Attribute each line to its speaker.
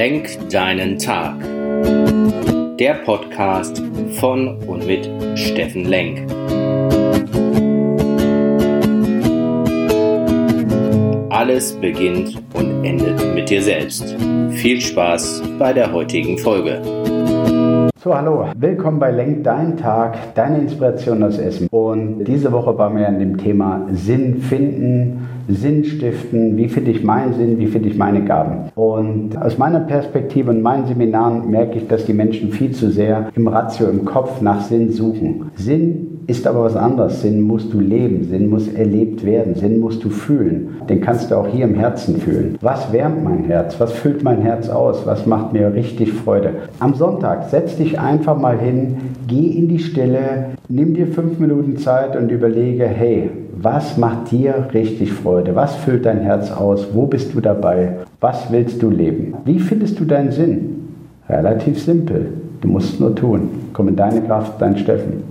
Speaker 1: Lenk deinen Tag. Der Podcast von und mit Steffen Lenk. Alles beginnt und endet mit dir selbst. Viel Spaß bei der heutigen Folge.
Speaker 2: So, hallo, willkommen bei Lenk dein Tag, deine Inspiration aus Essen. Und diese Woche waren wir an dem Thema Sinn finden, Sinn stiften, wie finde ich meinen Sinn, wie finde ich meine Gaben. Und aus meiner Perspektive und meinen Seminaren merke ich, dass die Menschen viel zu sehr im Ratio, im Kopf nach Sinn suchen. Sinn ist aber was anderes. Sinn musst du leben, Sinn muss erlebt werden, Sinn musst du fühlen. Den kannst du auch hier im Herzen fühlen. Was wärmt mein Herz? Was füllt mein Herz aus? Was macht mir richtig Freude? Am Sonntag setz dich einfach mal hin, geh in die Stille, nimm dir fünf Minuten Zeit und überlege, hey, was macht dir richtig Freude? Was füllt dein Herz aus? Wo bist du dabei? Was willst du leben? Wie findest du deinen Sinn? Relativ simpel. Du musst nur tun. Komm in deine Kraft, dein Steffen.